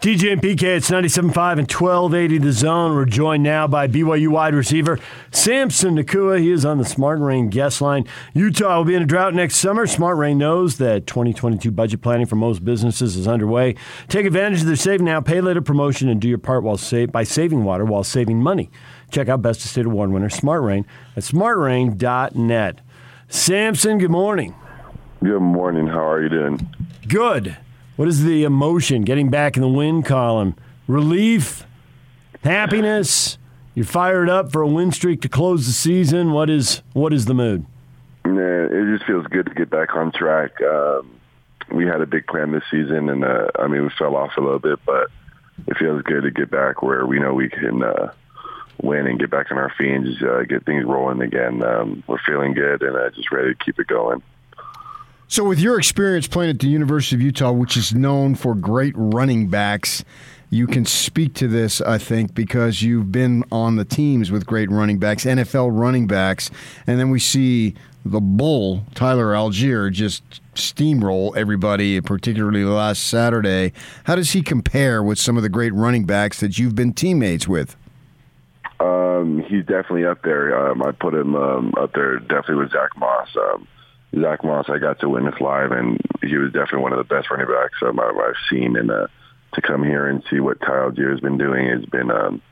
DJ and PK, it's 97.5 and 1280 the zone. We're joined now by BYU wide receiver Samson Nacua. He is on the Smart Rain guest line. Utah will be in a drought next summer. Smart Rain knows that 2022 budget planning for most businesses is underway. Take advantage of their Save Now, Pay Later promotion and do your part while save, by saving water while saving money. Check out Best of State Award winner Smart Rain at smartrain.net. Samson, good morning. Good morning. How are you doing? Good. What is the emotion? Getting back in the win column? Relief? Happiness? You're fired up for a win streak to close the season. What is what is the mood? Man, it just feels good to get back on track. Um, we had a big plan this season, and uh, I mean we fell off a little bit, but it feels good to get back where we know we can uh, win and get back on our feet and just uh, get things rolling again. Um, we're feeling good and uh, just ready to keep it going. So, with your experience playing at the University of Utah, which is known for great running backs, you can speak to this, I think, because you've been on the teams with great running backs, NFL running backs, and then we see the bull, Tyler Allgeier just steamroll everybody, particularly last Saturday. How does he compare with some of the great running backs that you've been teammates with? Um, he's definitely up there. Um, I put him um, up there definitely with Zach Moss. Um, Zach Moss, I got to witness live, and he was definitely one of the best running backs um, I've seen. And uh, to come here and see what Kyle Deere has been doing has been, um,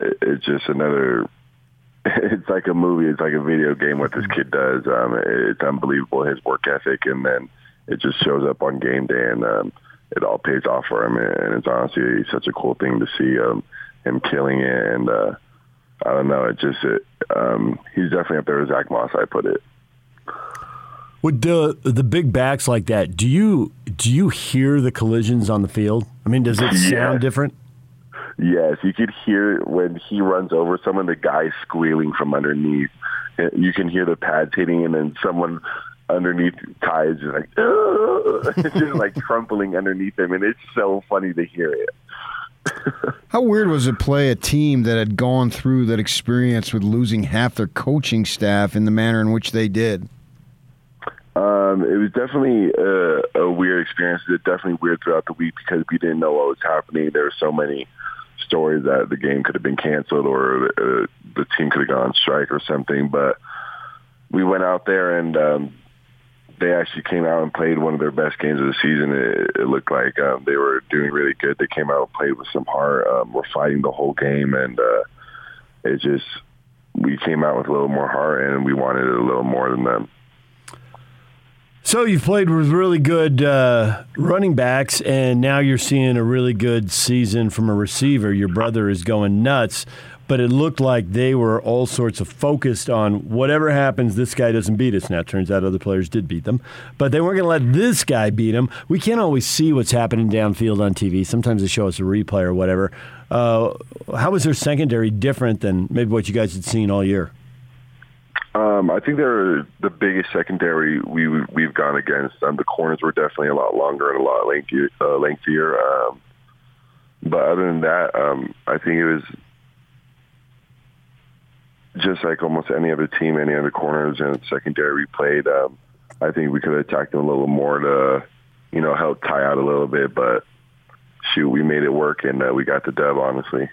it, it's just another. It's like a movie. It's like a video game. What this kid does, um, it's unbelievable. His work ethic, and then it just shows up on game day, and um, it all pays off for him. And it's honestly such a cool thing to see um, him killing it. And uh, I don't know, it just it, um, he's definitely up there with Zach Moss. I put it. With the the big backs like that, do you do you hear the collisions on the field? I mean, does it sound Yeah. different? Yes, you could hear when he runs over someone, the guy squealing from underneath. Eh, you can hear the pads hitting, and then someone underneath ties is like, "Ugh," just like crumpling underneath him, and it's so funny to hear it. How weird was it to play a team that had gone through that experience with losing half their coaching staff in the manner in which they did? Um, it was definitely a, a weird experience. It was definitely weird throughout the week because we didn't know what was happening. There were so many stories that the game could have been canceled or uh, the team could have gone on strike or something. But we went out there and um, they actually came out and played one of their best games of the season. It, it looked like um, they were doing really good. They came out and played with some heart. Um, were fighting the whole game, and uh, it just we came out with a little more heart, and we wanted it a little more than them. So you've played with really good uh, running backs, and now you're seeing a really good season from a receiver. Your brother is going nuts, but it looked like they were all sorts of focused on whatever happens, this guy doesn't beat us. Now it turns out other players did beat them, but they weren't going to let this guy beat him. We can't always see what's happening downfield on TV. Sometimes they show us a replay or whatever. Uh, how was their secondary different than maybe what you guys had seen all year? Um, I think they're the biggest secondary we we've gone against. Um, the corners were definitely a lot longer and a lot lengthier. Uh, lengthier. Um, but other than that, um, I think it was just like almost any other team, any other corners and secondary we played. Um, I think we could have attacked them a little more to, you know, help tie out a little bit. But shoot, we made it work and uh, we got the dub. Honestly.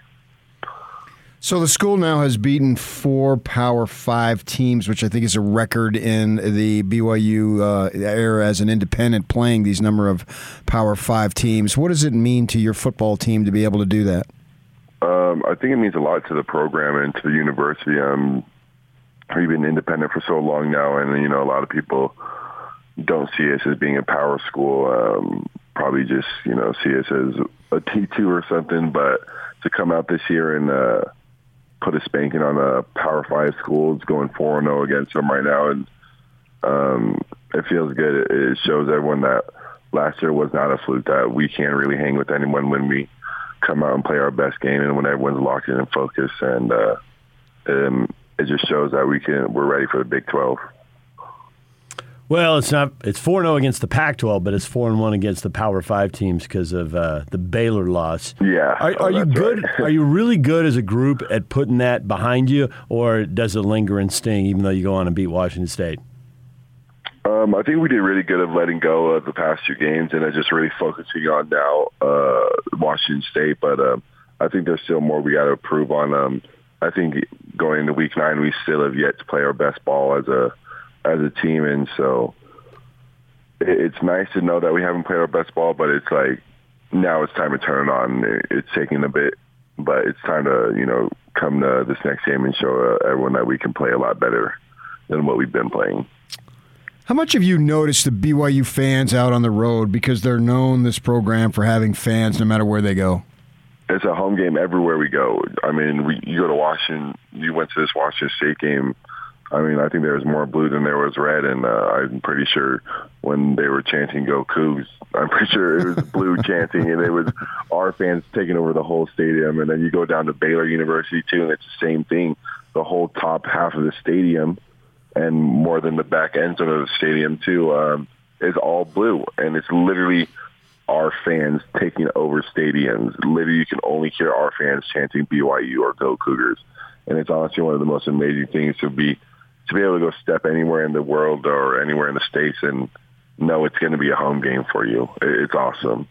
So the school now has beaten four Power Five teams, which I think is a record in the BYU uh, era as an independent playing these number of Power Five teams. What does it mean to your football team to be able to do that? Um, I think it means a lot to the program and to the university. Um, we've been independent for so long now, and you know, a lot of people don't see us as being a power school. Um, probably just you know see us as a T two or something. But to come out this year and uh, put a spanking on a Power Five school, it's going four and zero against them right now, and um, it feels good. It, it shows everyone that last year was not a fluke. That we can't really hang with anyone when we come out and play our best game and when everyone's locked in and focused. And uh, um, it just shows that we can we're ready for the Big Twelve. Well, it's not. It's four zero against the Pac-12, but it's four and one against the Power Five teams because of uh, the Baylor loss. Yeah. Are, Oh, you good? right. are you really good as a group at putting that behind you, or does it linger and sting even though you go on and beat Washington State? Um, I think we did really good of letting go of the past two games and just really focusing on now uh, Washington State. But um, I think there's still more we got to improve on. Um, I think going into Week Nine, we still have yet to play our best ball as a as a team, and so it's nice to know that we haven't played our best ball. But it's like now it's time to turn it on. It's taking a bit, but it's time to you know come to this next game and show uh, everyone that we can play a lot better than what we've been playing. How much have you noticed the BYU fans out on the road because they're known this program for having fans no matter where they go? It's a home game everywhere we go. I mean, we, you go to Washington. You went to this Washington State game. I mean, I think there was more blue than there was red, and uh, I'm pretty sure when they were chanting "Go Cougs," I'm pretty sure it was blue chanting, and it was our fans taking over the whole stadium. And then you go down to Baylor University too, and it's the same thing. The whole top half of the stadium and more than the back ends of the stadium too, um, is all blue, and it's literally our fans taking over stadiums. Literally, you can only hear our fans chanting BYU or Go Cougars, and it's honestly one of the most amazing things to be to be able to go step anywhere in the world or anywhere in the states and know it's going to be a home game for you. It's awesome.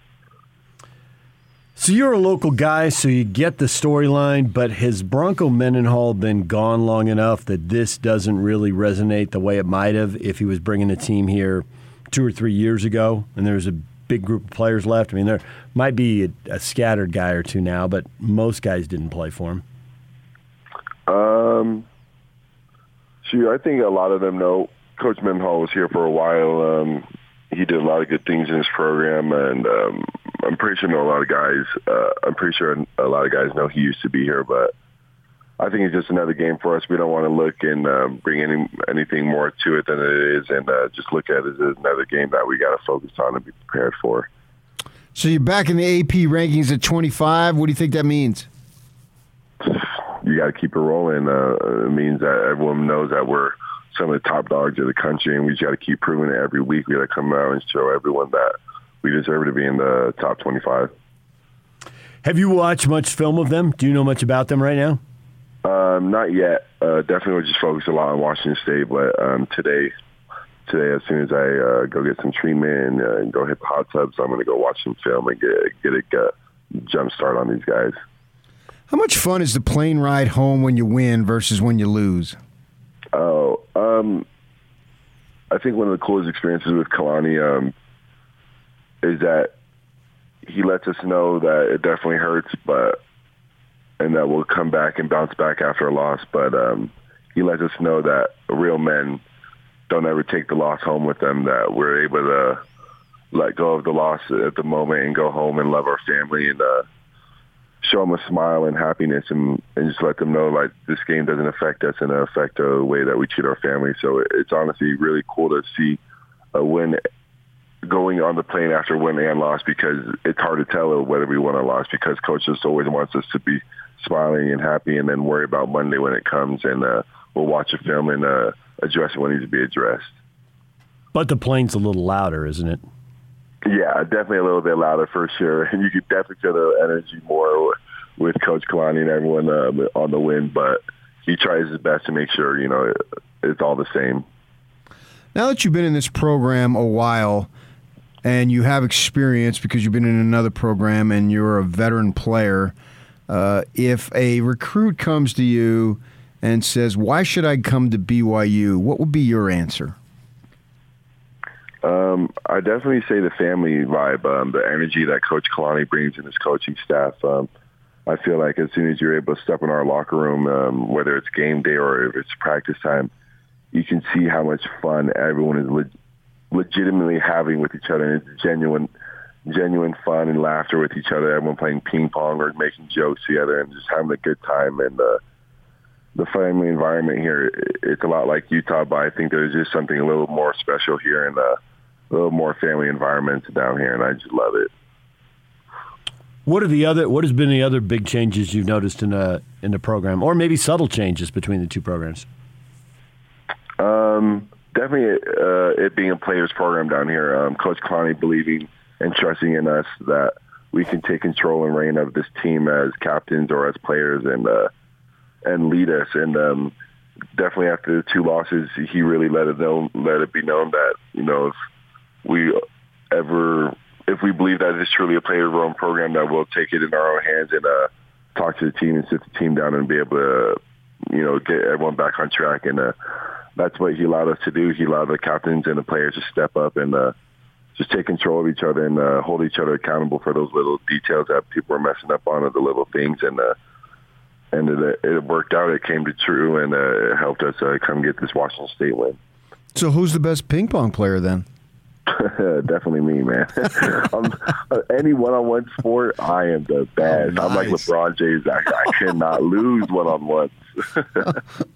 So you're a local guy, so you get the storyline, but has Bronco Mendenhall been gone long enough that this doesn't really resonate the way it might have if he was bringing a team here two or three years ago and there was a big group of players left? I mean, there might be a, a scattered guy or two now, but most guys didn't play for him. Um, shoot, I think a lot of them know Coach Mendenhall was here for a while. Um, he did a lot of good things in his program, and um, I'm pretty sure know a lot of guys. Uh, I'm pretty sure a lot of guys know he used to be here, but I think it's just another game for us. We don't want to look and uh, bring any anything more to it than it is, and uh, just look at it as another game that we got to focus on and be prepared for. So you're back in the AP rankings at 25. What do you think that means? You got to keep it rolling. Uh, it means that everyone knows that we're some of the top dogs of the country, and we just got to keep proving it every week. We got to come out and show everyone that we deserve to be in the top 25. Have you watched much film of them? Do you know much about them right now? Um, not yet. Uh, definitely, just focused a lot on Washington State, but um, today, today, as soon as I uh, go get some treatment and uh, go hit the hot tubs, I'm going to go watch some film and get get a uh, jump start on these guys. How much fun is the plane ride home when you win versus when you lose? Oh, um, I think one of the coolest experiences with Kalani um, is that he lets us know that it definitely hurts, but and that we'll come back and bounce back after a loss. But um, he lets us know that real men don't ever take the loss home with them. That we're able to let go of the loss at the moment and go home and love our family and uh, show them a smile and happiness and, and just let them know like this game doesn't affect us and affect the way that we treat our family. So it's honestly really cool to see a win going on the plane after win and loss because it's hard to tell whether we won or lost because coach just always wants us to be smiling and happy and then worry about Monday when it comes and uh, we'll watch a film and uh, address what needs to be addressed. But the plane's a little louder, isn't it? Yeah, definitely a little bit louder for sure. And you could definitely feel the energy more with Coach Kalani and everyone uh, on the win, but he tries his best to make sure, you know, it's all the same. Now that you've been in this program a while and you have experience because you've been in another program and you're a veteran player, uh, if a recruit comes to you and says, Why should I come to BYU? What would be your answer? Um, I definitely say the family vibe, um, the energy that Coach Kalani brings in his coaching staff. Um, I feel like as soon as you're able to step in our locker room, um, whether it's game day or if it's practice time, you can see how much fun everyone is le- legitimately having with each other. And it's genuine, genuine fun and laughter with each other. Everyone playing ping pong or making jokes together and just having a good time. And uh, the family environment here, it's a lot like Utah, but I think there's just something a little more special here and uh, a little more family environment down here, and I just love it. What are the other? What has been the other big changes you've noticed in the in the program, or maybe subtle changes between the two programs? Um, definitely, uh, it being a players program down here. Um, Coach Kalani believing and trusting in us that we can take control and reign of this team as captains or as players and uh, and lead us. And um, definitely after the two losses, he really let it known, let it be known that you know if we ever, if we believe that it's truly a player-run program, that we'll take it in our own hands and uh, talk to the team and sit the team down and be able to, you know, get everyone back on track. And uh, that's what he allowed us to do. He allowed the captains and the players to step up and uh, just take control of each other and uh, hold each other accountable for those little details that people were messing up on, or the little things. And uh, and it, it worked out. It came to true, and uh, it helped us uh, come get this Washington State win. So, who's the best ping pong player then? Definitely me, man. um, any one-on-one sport, I am the best. Oh, I'm like. LeBron James. I, I cannot lose one-on-one.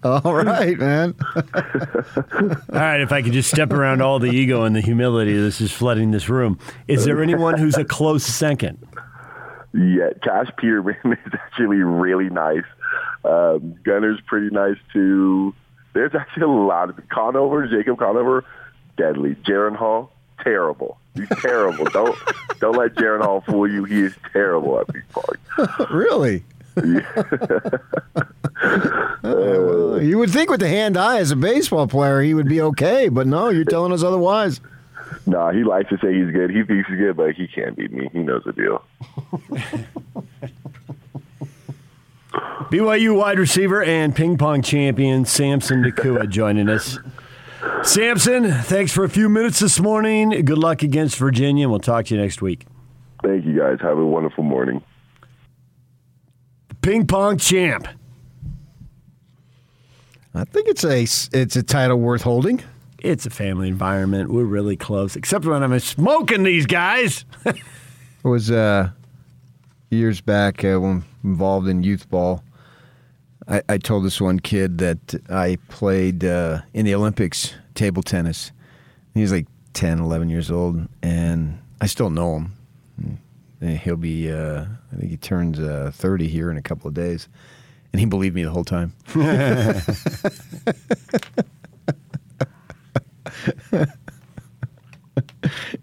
All right, man. All right, if I could just step around all the ego and the humility this is flooding this room. Is there anyone who's a close second? Yeah, Cash Peterman is actually really nice. Um, Gunner's pretty nice too. There's actually a lot of Conover, Jacob Conover, deadly. Jaren Hall, terrible. He's terrible. don't don't let Jaren Hall fool you. He is terrible at ping pong. really? Uh, you would think with the hand eye as a baseball player, he would be okay, but no, you're telling us otherwise. Nah, he likes to say he's good. He thinks he's good, but he can't beat me. He knows the deal. BYU wide receiver and ping pong champion Samson Nacua joining us. Samson, thanks for a few minutes this morning. Good luck against Virginia, and we'll talk to you next week. Thank you guys. Have a wonderful morning. Ping pong champ. I think it's a it's a title worth holding. It's a family environment. We're really close, except when I'm smoking these guys. It was uh, years back uh, when involved in youth ball. I, I told this one kid that I played uh, in the Olympics table tennis. He was like 10, 11 years old, and I still know him. And he'll be, uh, I think he turns uh, 30 here in a couple of days. And he believed me the whole time.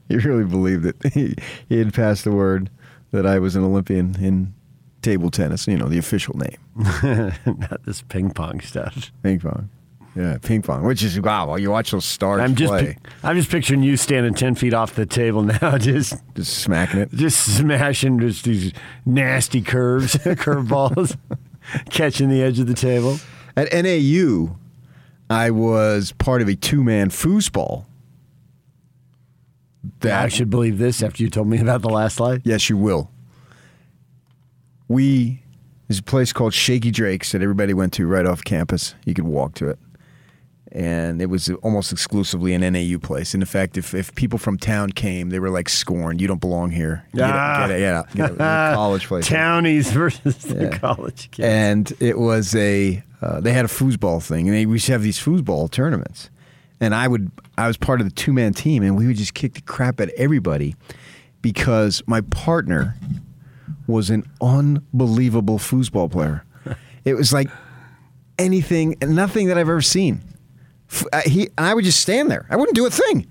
he really believed it. He, he had passed the word that I was an Olympian in table tennis, you know, the official name. Not this ping pong stuff. Ping pong. Yeah, ping pong, which is, wow, you watch those stars I'm just, play, I'm just picturing you standing ten feet off the table now, just, just smacking it. just smashing just these nasty curves, curveballs, catching the edge of the table. At NAU, I was part of a two man foosball. That I should believe this after you told me about the last slide. Yes, you will. We there's a place called Shaky Drake's that everybody went to right off campus. You could walk to it. And it was almost exclusively an NAU place. And in fact, if, if people from town came, they were like scorned. You don't belong here. Get Ah. out, get out, get out. Was a college place. Townies versus the Yeah. college kids. and it was a uh, they had a foosball thing, and they, we used to have these foosball tournaments. And I would I was part of the two man team, and we would just kick the crap at everybody because my partner was an unbelievable foosball player. It was like anything, nothing that I've ever seen. Uh, He, I would just stand there. I wouldn't do a thing.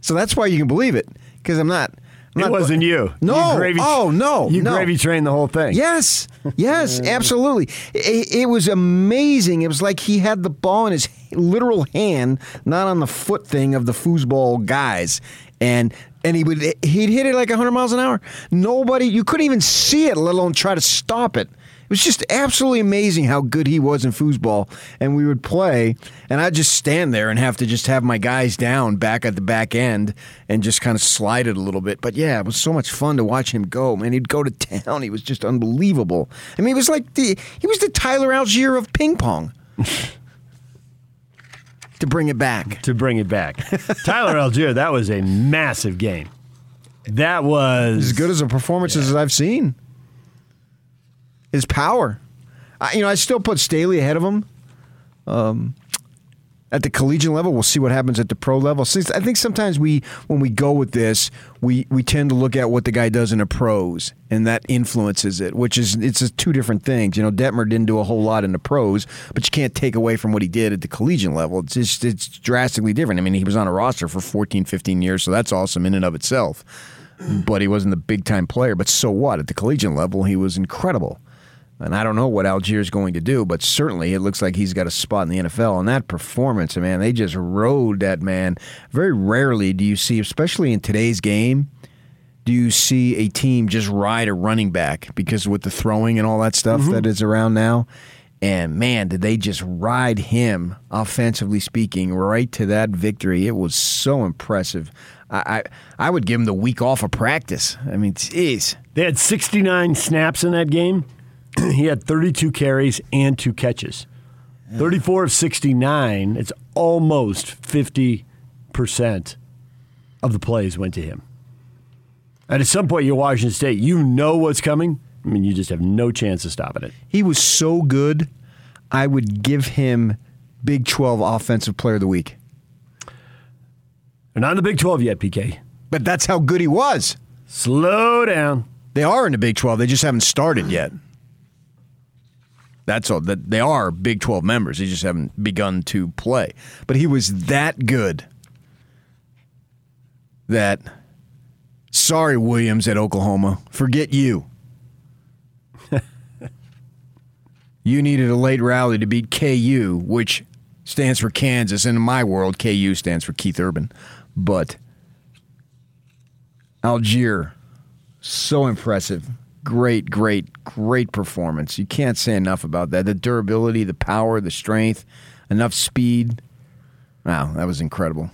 So that's why you can believe it because I'm not. I'm it not- wasn't you. No. You gravy, oh no. You no. gravy trained the whole thing. Yes, yes, absolutely. It, it was amazing. It was like he had the ball in his literal hand, not on the foot thing of the foosball guys, and and he would he'd hit it like hundred miles an hour. Nobody, you couldn't even see it, let alone try to stop it. It was just absolutely amazing how good he was in foosball. And we would play, and I'd just stand there and have to just have my guys down back at the back end and just kind of slide it a little bit. But yeah, it was so much fun to watch him go. Man, he'd go to town. He was just unbelievable. I mean, he was like the he was the Tyler Allgeier of ping pong. to bring it back. To bring it back, Tyler Allgeier. That was a massive game. That was As good as a performance as I've seen. His power. I, you know, I still put Staley ahead of him. Um, at the collegiate level, we'll see what happens at the pro level. Since I think sometimes we, when we go with this, we we tend to look at what the guy does in the pros, and that influences it. Which is it's two different things. You know, Detmer didn't do a whole lot in the pros, but you can't take away from what he did at the collegiate level. It's just it's drastically different. I mean, he was on a roster for 14, 15 years, so that's awesome in and of itself. But he wasn't the big time player. But so what? At the collegiate level, he was incredible. And I don't know what Allgeier's going to do, but certainly it looks like he's got a spot in the NFL. And that performance, man, they just rode that man. Very rarely do you see, especially in today's game, do you see a team just ride a running back because with the throwing and all that stuff mm-hmm. that is around now. And man, did they just ride him, offensively speaking, right to that victory? It was so impressive. I, I, I would give him the week off of practice. I mean, jeez. They had 69 snaps in that game. he had 32 carries and two catches. 34 of 69. It's almost 50% of the plays went to him. And at some point, you're Washington State. You know what's coming. I mean, you just have no chance of stopping it. He was so good. I would give him Big 12 Offensive Player of the Week. They're not in the Big 12 yet, PK. But that's how good he was. Slow down. They are in the Big 12. They just haven't started yet. That's all. That they are Big 12 members. They just haven't begun to play. But he was that good that sorry Williams at Oklahoma, forget you. you needed a late rally to beat KU, which stands for Kansas. And in my world, KU stands for Keith Urban. But Allgeier, so impressive great, great, great performance. You can't say enough about that. The durability, the power, the strength, enough speed. Wow, that was incredible.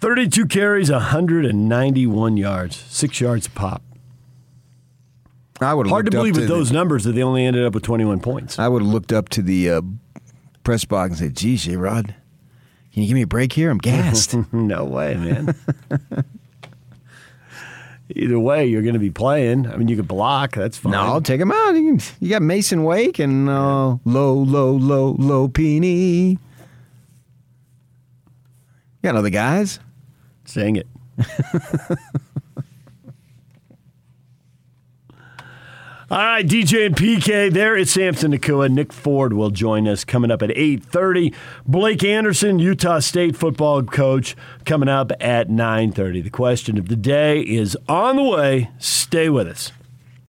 32 carries, 191 yards, six yards pop. I would hard to believe with those numbers that they only ended up with 21 points. I would have looked up to the uh, press box and said, "Geez, Rod, can you give me a break here? I'm gassed." no way, man. either way, you're going to be playing. I mean, you could block. That's fine. No, I'll take him out. You, can, you got Masen Wake and uh, low, low, low, Lopini. You got other guys. Sing it. All right, DJ and PK, there is Samson Nacua. Nick Ford will join us coming up at 8.30. Blake Anderson, Utah State football coach, coming up at 9.30. The question of the day is on the way. Stay with us.